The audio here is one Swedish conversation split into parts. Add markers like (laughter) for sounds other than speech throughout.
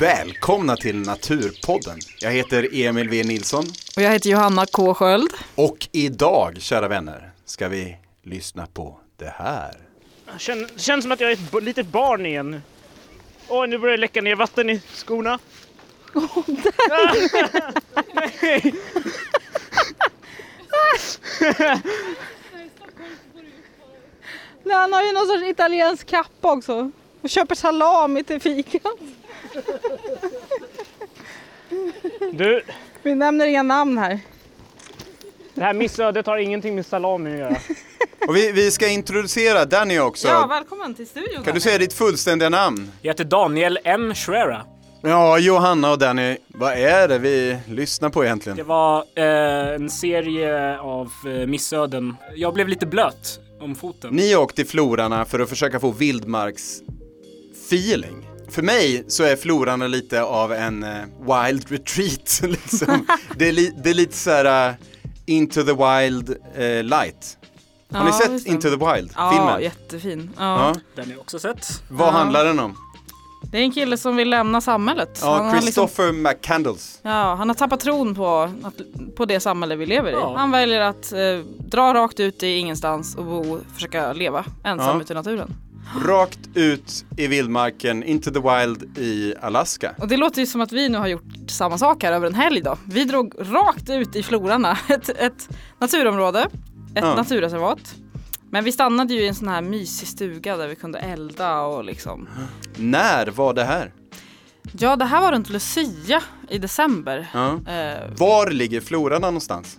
Välkomna till Naturpodden. Jag heter Emil V Nilsson Och jag heter Johanna K Sköld. och idag, kära vänner, ska vi lyssna på det här. Känn, känns som att jag är ett b- litet barn igen. Åh, nu börjar det läcka ner vatten i skorna. Nej. (laughs) Nej, han har ju någon sorts italiensk kappa också. Och köper salami till fikat. Du, Vi nämner inga namn här. det här missödet har ingenting med salami att göra. (laughs) Och vi, vi ska introducera Danny också. Ja, välkommen till studion. kan du säga ditt fullständiga namn? Jag heter Daniel M. Schwera. Ja, Johanna och Danny, vad är det vi lyssnar på egentligen? Det var eh, en serie av eh, missöden. Jag blev lite blöt om foten. Ni har åkt till Florarna för att försöka få vildmarks feeling. För mig så är Florarna lite av en eh, wild retreat. (laughs) Liksom. det, är li- det är lite så här eh, Into the Wild eh, light. Har ni Ja, sett. Into the Wild? Ja, filmen? jättefin. Ja. Ja. Den har jag också sett. Vad Ja. handlar den om? Det är en kille som vill lämna samhället. Ja, han, liksom, Christopher McCandles. ja, han har tappat tron på, att, på det samhälle vi lever i. Ja. Han väljer att eh, dra rakt ut i ingenstans och bo, försöka leva ensam Ja. ute i naturen. Rakt ut i vildmarken, Into the Wild i Alaska. Och det låter ju som att vi nu har gjort samma sak här över en helg då. Vi drog rakt ut i Florarna, (laughs) ett, ett naturområde, ett Ja. naturreservat. Men vi stannade ju i en sån här mysig stuga där vi kunde elda och liksom. När var det här? Ja, det här var runt Lucia i december. Ja. Eh, Var ligger Florarna någonstans?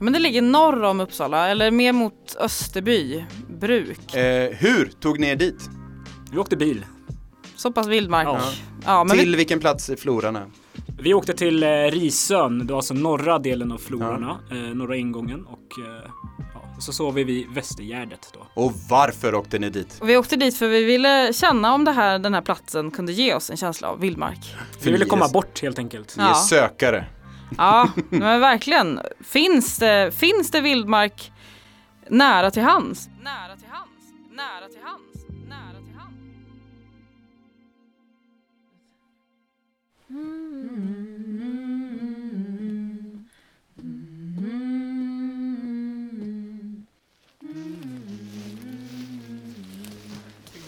men det ligger norr om Uppsala, eller mer mot Österby bruk. Eh, hur tog ni er dit? Vi åkte bil. Så pass vildmark. Ja. Ja, men Till vi, vilken plats i Florarna? Vi åkte till eh, Risön, var alltså norra delen av Florarna, eh, norra ingången och eh, ja, så sov vi vid Västergärdet då. Och varför åkte ni dit? och vi åkte dit för vi ville känna om det här, den här platsen kunde ge oss en känsla av vildmark. Vi ville komma är- bort helt enkelt. Ni är Ja. sökare. Ja, (laughs) men verkligen. Finns det, finns det vildmark nära till hands? Nära till hands, nära till hands, nära till hands.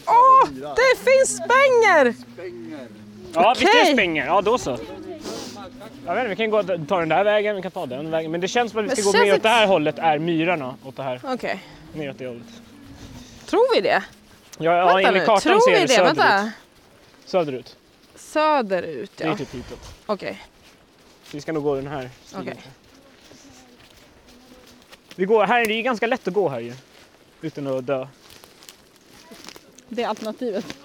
Åh, det finns spänger! Ja, visst är Okej. det spänger? Ja, då så. Jag vet inte, vi kan gå, ta den där vägen, vi kan ta den vägen. Men det känns som att vi ska gå mer åt det här hållet, är myrarna åt det här. Okej, Neråt det hållet. tror vi det? Ja, ja enligt kartan tror ser vi det det? söderut. Vänta. Söderut. Söderut Det är ja. typ hitåt. Okej. Så vi ska nog gå den här stigen. Okej. Vi går, här är det ju ganska lätt att gå här ju. Utan att dö. Det är alternativet.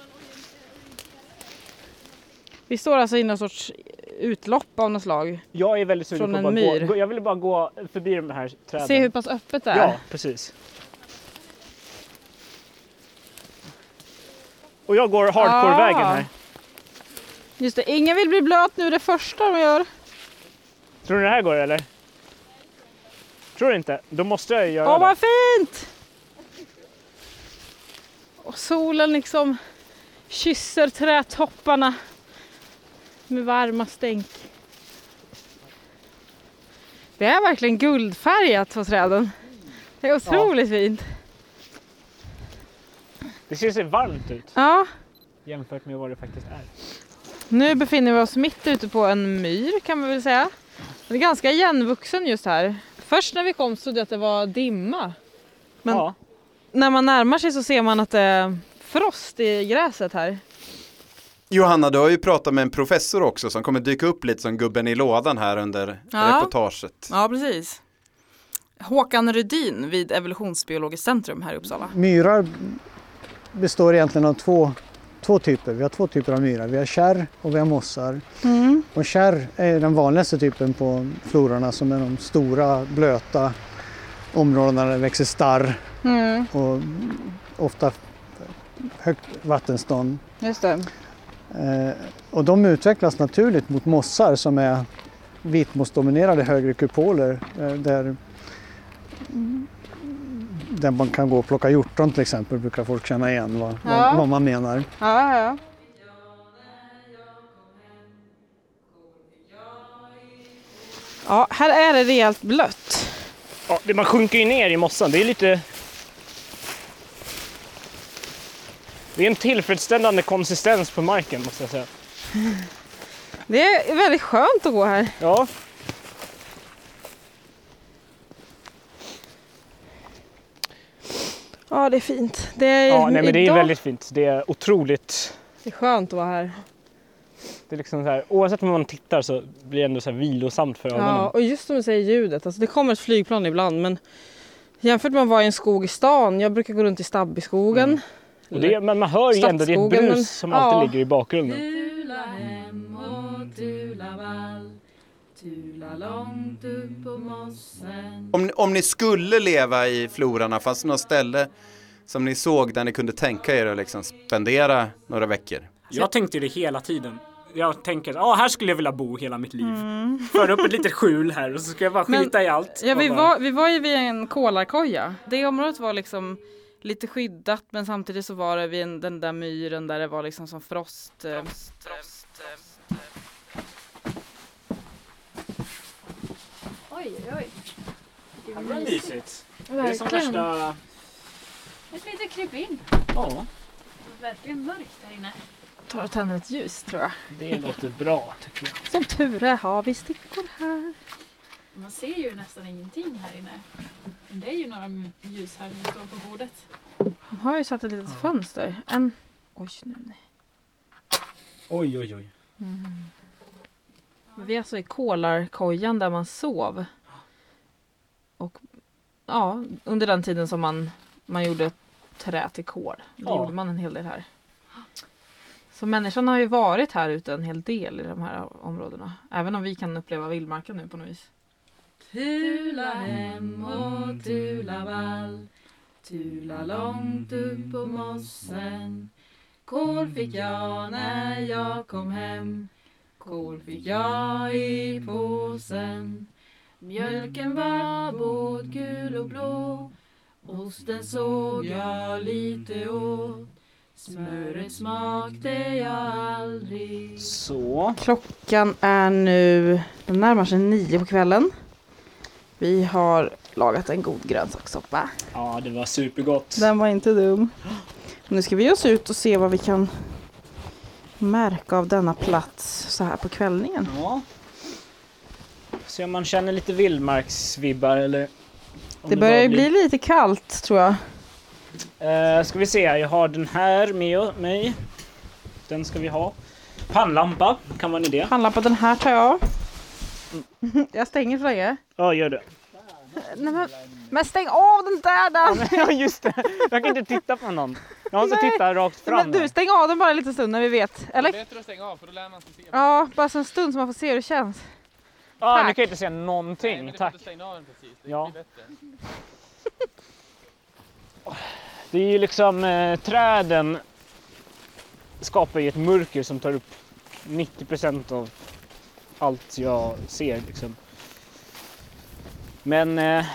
Vi står alltså i någon sorts utlopp av något slag. Jag är väldigt sugen på att bara gå. Jag vill bara gå förbi de här träden. Se hur pass öppet det är. Ja, precis. Och jag går hardcore-vägen Ah. här. Just det, ingen vill bli blöt nu det första de gör. Tror du det här går eller? Tror du inte? Då måste jag göra Åh det. vad fint! Och solen liksom kysser trädtopparna med varma stänk. Det är verkligen guldfärgat på träden. Det är otroligt fint. Det ser så varmt ut Ja, jämfört med vad det faktiskt är. nu befinner vi oss mitt ute på en myr kan man väl säga. Den är ganska igenvuxen just här. Först när vi kom så trodde jag att det var dimma. Men Ja. när man närmar sig så ser man att det är frost i gräset här. Johanna, du har ju pratat med en professor också som kommer dyka upp lite som gubben i lådan här under Ja. reportaget. Ja, precis. Håkan Rudin vid Evolutionsbiologiskt centrum här i Uppsala. Myrar består egentligen av två, två typer. Vi har två typer av myrar. Vi har kärr och vi har mossar. Och kärr är den vanligaste typen på flororna som är de stora blöta områdena där det växer starr Mm, och ofta högt vattenstånd. just det. Eh, och de utvecklas naturligt mot mossar som är vitmossdominerade högre kupoler eh, där, där man kan gå och plocka hjortron till exempel brukar folk känna igen vad, ja. vad, vad man menar. Ja, ja. ja, här är det rejält blött. Ja, man sjunker ju ner i mossan. Det är lite Det är en tillfredsställande konsistens på marken måste jag säga. (laughs) Det är väldigt skönt att gå här. Ja. Ja, det är fint. Det är, Ja, nej, men det är väldigt fint. Det är otroligt. Det är skönt att vara här. Det är liksom så här, oavsett om man tittar så blir det ändå så här vilosamt för ögonen. Ja, och just som du säger ljudet. Alltså, det kommer ett flygplan ibland men jämfört med att vara i en skog i stan. Jag brukar gå runt i Stabbyskogen. Mm. Och det, men man hör ju ändå det är ett men- brus som alltid ja. ligger i bakgrunden. Tula hem och tula vall Tula långt upp på mossen Om, ni- om ni skulle leva i florarna, fanns det något ställe som ni såg där ni kunde tänka er att liksom spendera några veckor? Jag tänkte det hela tiden. Jag tänker, ja här skulle jag vilja bo hela mitt liv. Föra upp ett litet skjul här och så ska jag bara Men- skita i allt. Ja, vi bara- var, vi var ju vid en kolarkoja. Det området var liksom lite skyddat men samtidigt så var det vid en, den där myren där det var liksom som frost. eh, frost eh, Oj, oj, oj Det var mysigt. Det är som värsta... Ett litet krypin Ja, Verkligen mörkt här inne tar och tänder ett ljus tror jag. Det låter bra tycker jag. Som tur är har vi stickor här. Man ser ju nästan ingenting här inne Men det är ju några ljus här som står på bordet De har ju satt ett litet fönster. En... Oj, nu. nej. oj oj oj. Vi är alltså i kolarkojan där man sov. Och ja, under den tiden som man, man gjorde trä till kol. Det Ja. gjorde man en hel del här. Så människan har ju varit här ute en hel del i de här områdena. Även om vi kan uppleva vildmarken nu på något vis. Tula hem och tula vall. Tula långt upp på mossen. Kål fick jag när jag kom hem. Kål fick jag i påsen. Mjölken var både gul och blå. Osten såg jag lite åt. Smöret smakte jag aldrig. Så. Klockan är nu, den närmar sig nio på kvällen. Vi har lagat en god grönsakssoppa. Ja, det var supergott. Den var inte dum. Nu ska vi ge oss ut och se vad vi kan märka av denna plats så här på kvällningen. Ja. Se om man känner lite vildmarksvibbar eller... Det börjar ju bli lite kallt tror jag. Eh, ska vi se, jag har den här med mig. Den ska vi ha. Pannlampa kan vara en idé. Handlar på den här tar jag. (laughs) Jag stänger så länge. Ja, gör det. Nej, men, men stäng av den där då! (laughs) Ja, just det. Jag kan inte titta på någon. Jag måste Nej. titta rakt Nej, fram. men du, stäng av den bara en liten stund när vi vet. Eller? Bättre att stänga av för då lär man sig se. Ja, bara så en stund så man får se hur det känns. ah, nu kan jag inte se Nej, någonting. men du får Tack. stänga av den precis. Det Ja. blir bättre. Det är ju liksom eh, träden skapar ju ett mörker som tar upp 90% av allt jag ser liksom. Men eh,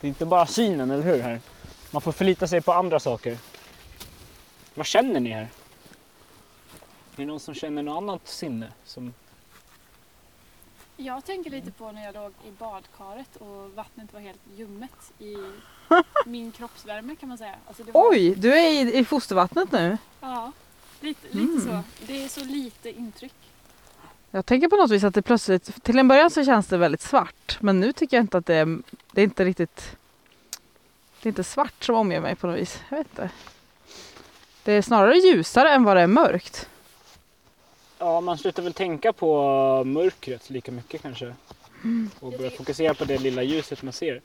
det är inte bara synen, eller hur? Här? Man får förlita sig på andra saker. Vad känner ni här? Är det någon som känner något annat sinne? Som... Jag tänker lite på när jag låg i badkaret och vattnet var helt ljummet i (laughs) min kroppsvärme kan man säga. Alltså det var, Oj, du är i, i fostervattnet nu. Ja, lite, lite Mm. så. Det är så lite intryck. Jag tänker på något vis att det plötsligt, till en början så känns det väldigt svart. Men nu tycker jag inte att det är, det är inte riktigt, det är inte svart som omger mig på något vis. Jag vet inte. Det är snarare ljusare än vad det är mörkt. Ja, man slutar väl tänka på mörkret lika mycket kanske. Och börjar fokusera på det lilla ljuset man ser.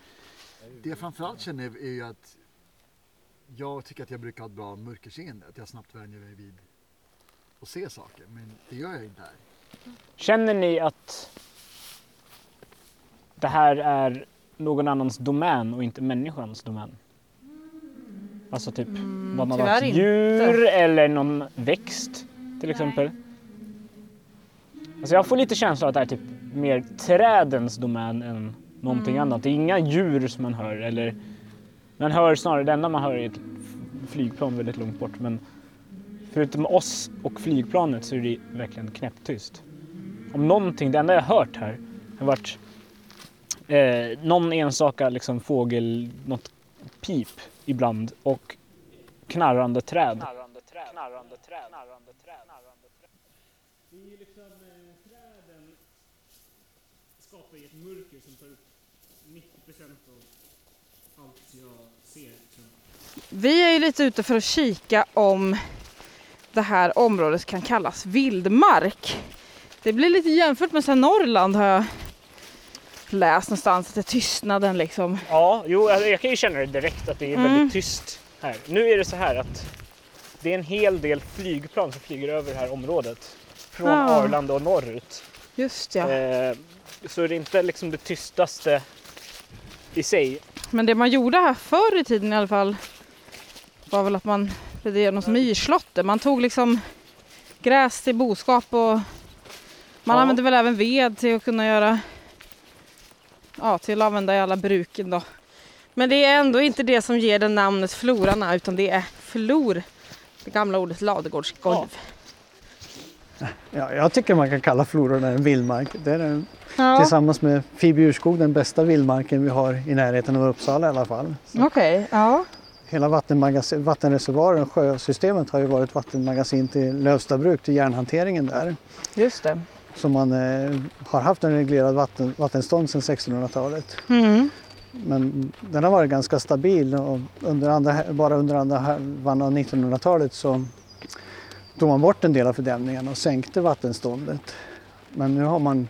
Det jag framförallt känner är ju att jag tycker att jag brukar ha ett bra mörkerseende. Att jag snabbt vänjer mig vid att se saker. Men det gör jag inte här. Känner ni att det här är någon annans domän och inte människans domän? Alltså typ vad någon tyvärr annat inte. djur eller någon växt till exempel. Alltså jag får lite känsla att det är typ mer trädens domän än någonting annat. Det är inga djur som man hör eller man hör snarare, det enda man hör är ett flygplan väldigt långt bort men förutom oss och flygplanet så är det verkligen knäpptyst. Om någonting, det enda jag har hört här har varit eh, någon enstaka liksom fågel, något pip ibland och knarrande träd. Knarrande träd. Knarrande träd. Knarrande träd. Knarrande träd. Det är liksom eh, träden skapar ju ett mörker som tar upp 90% av allt jag ser. Liksom. Vi är ju lite ute för att kika om det här området kan kallas vildmark. Det blir lite jämfört med så här Norrland har jag läst någonstans, att det är tystnaden liksom. Ja, jo, alltså, jag kan ju känna det direkt att det är Mm. väldigt tyst här. Nu är det så här att det är en hel del flygplan som flyger över det här området. Från Ja. Arlanda och norrut. Just ja. Eh, så är det inte liksom det tystaste i sig. Men det man gjorde här förr i tiden i alla fall var väl att man bedrev något myrslåtter. Man tog liksom gräs till boskap och man Ja. använde väl även ved till att kunna göra ja, till att använda i alla bruken då. Men det är ändå inte det som ger den namnet florarna utan det är flor, det gamla ordet ladugårdsgolv. Ja, jag tycker man kan kalla flororna en vildmark. Det är den, Ja, tillsammans med Fibiurskog den bästa vildmarken vi har i närheten av Uppsala i alla fall. Okej. Ja. Hela vattenmagas- vattenreservoaren, sjösystemet har ju varit vattenmagasin till Lövstabruk, till järnhanteringen där. Just det. Så man eh, har haft en reglerad vatten, vattenstånd sedan 1600-talet. Mm. Men den har varit ganska stabil och under andra, bara under andra halvan av 1900-talet så tog man bort en del av fördämningarna och sänkte vattenståndet. Men nu har man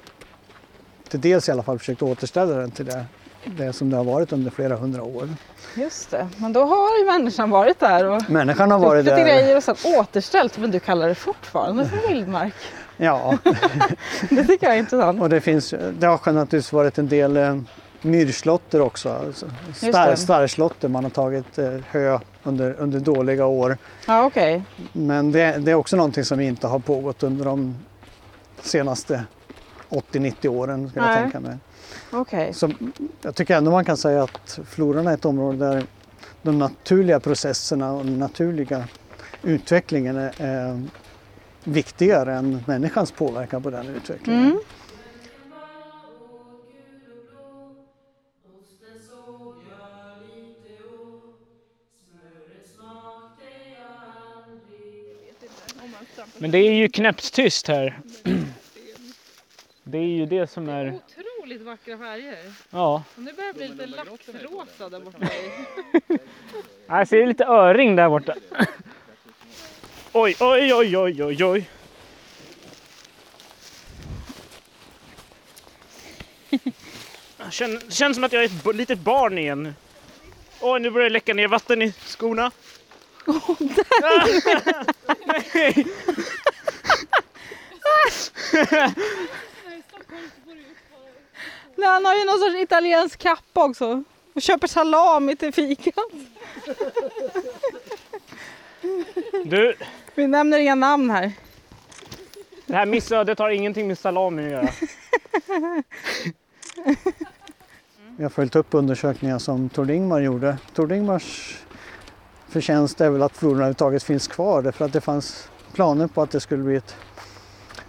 till dels i alla fall försökt återställa den till det, det som det har varit under flera hundra år. Just det. Men då har ju människan varit där och Människan har varit där. grejer och sen återställt. Men du kallar det fortfarande för vildmark. Ja, (laughs) Det tycker jag är intressant. och det, finns, det har naturligtvis varit en del eh, myrslotter också. Alltså, star, starrslotter, man har tagit eh, hö under, under dåliga år. Ja, okej. Men det, det är också någonting som inte har pågått under de senaste 80-90 åren. Ska jag tänka mig. Okej. Så jag tycker ändå man kan säga att floran är ett område där de naturliga processerna och den naturliga utvecklingen är, är viktigare än människans påverkan på den utvecklingen. Mm. Men det är ju knäpptyst här. Det är ju det som är... Otroligt vackra färger. Ja. Och nu börjar det bli lite laxrosa där borta. (laughs) Jag ser lite öring där borta. Oj, oj, oj, oj, oj, oj. (laughs) Känner, känns som att jag är ett b- litet barn igen. Oj, nu börjar det läcka ner vatten i skorna. Nej. (laughs) Nej, han har ju någon sorts italiensk kappa också. Och köper salami till fikat. (laughs) Du, Vi nämner inga namn här. det här missödet har ingenting med salami att göra. Vi har följt upp undersökningar som Tord Ingmar gjorde. Tord Ingmars förtjänst är väl att floran överhuvudtaget finns kvar därför att det fanns planer på att det skulle bli ett,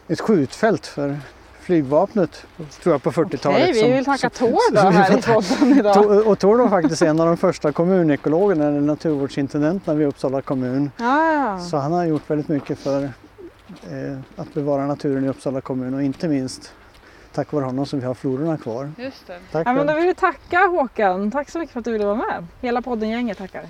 ett skjutfält för flygvapnet tror jag på 40-talet. Okej, vi vill tacka Tord här i podden idag. Och Tord var faktiskt en av de första kommunekologerna eller naturvårdsintendenterna vid Uppsala kommun. Ja, ja. Så han har gjort väldigt mycket för eh, att bevara naturen i Uppsala kommun och inte minst tack vare honom som vi har flororna kvar. Just det. Tack Ja, men då vill vi tacka Håkan. Tack så mycket för att du ville vara med. Hela podden-gänget tackar.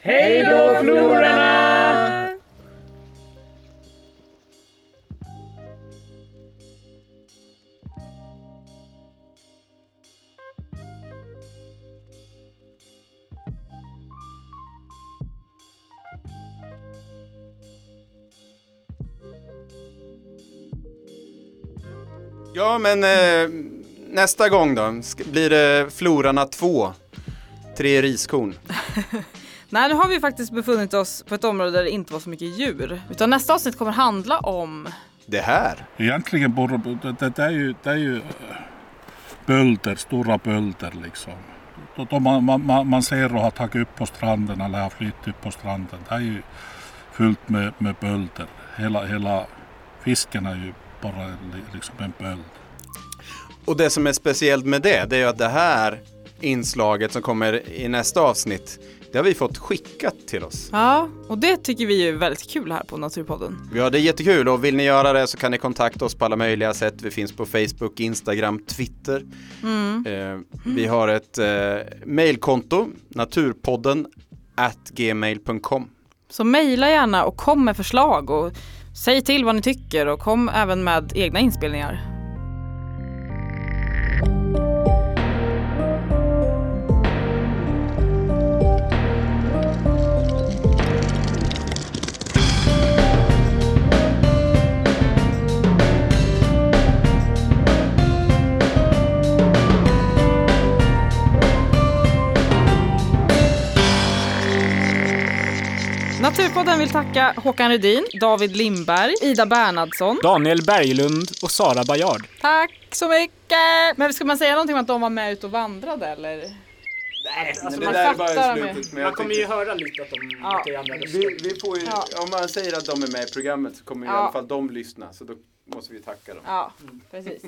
Hej då flororna! Ja, men eh, nästa gång då? Sk- Blir det Florarna 2? Tre riskorn. (laughs) Nej, nu har vi faktiskt befunnit oss på ett område där det inte var så mycket djur. Utan nästa avsnitt kommer handla om... Det här? Egentligen borde det, det, det är ju, det är ju eh, bölder, stora bölder liksom. då, då man, man, man- ser och har tagit upp på stranden eller har flyttat upp på stranden. Det är ju fullt med, med bölder. Hela, hela fisken är ju bara li- liksom en böld. Och det som är speciellt med det, det är ju att det här inslaget som kommer i nästa avsnitt, det har vi fått skickat till oss. Ja, och det tycker vi är väldigt kul här på Naturpodden. Ja, det är jättekul och vill ni göra det så kan ni kontakta oss på alla möjliga sätt. Vi finns på Facebook, Instagram, Twitter. Mm. Eh, vi har ett eh, mailkonto, naturpodden at gmail.com. Så mejla gärna och kom med förslag och säg till vad ni tycker och kom även med egna inspelningar. Naturpodden vill tacka Håkan Rudin, David Lindberg, Ida Bernhardsson. Daniel Berglund och Sara Bajard. Tack så mycket! Men ska man säga någonting om att de var med ut och vandrade eller? Nej, Alltså, man fattar dem ju. Man kommer ju höra lite att de Ja. till andra röster. Vi, vi får ju, Ja. Om man säger att de är med i programmet så kommer ju i Ja. alla fall de lyssna, så då måste vi tacka dem. Ja, precis.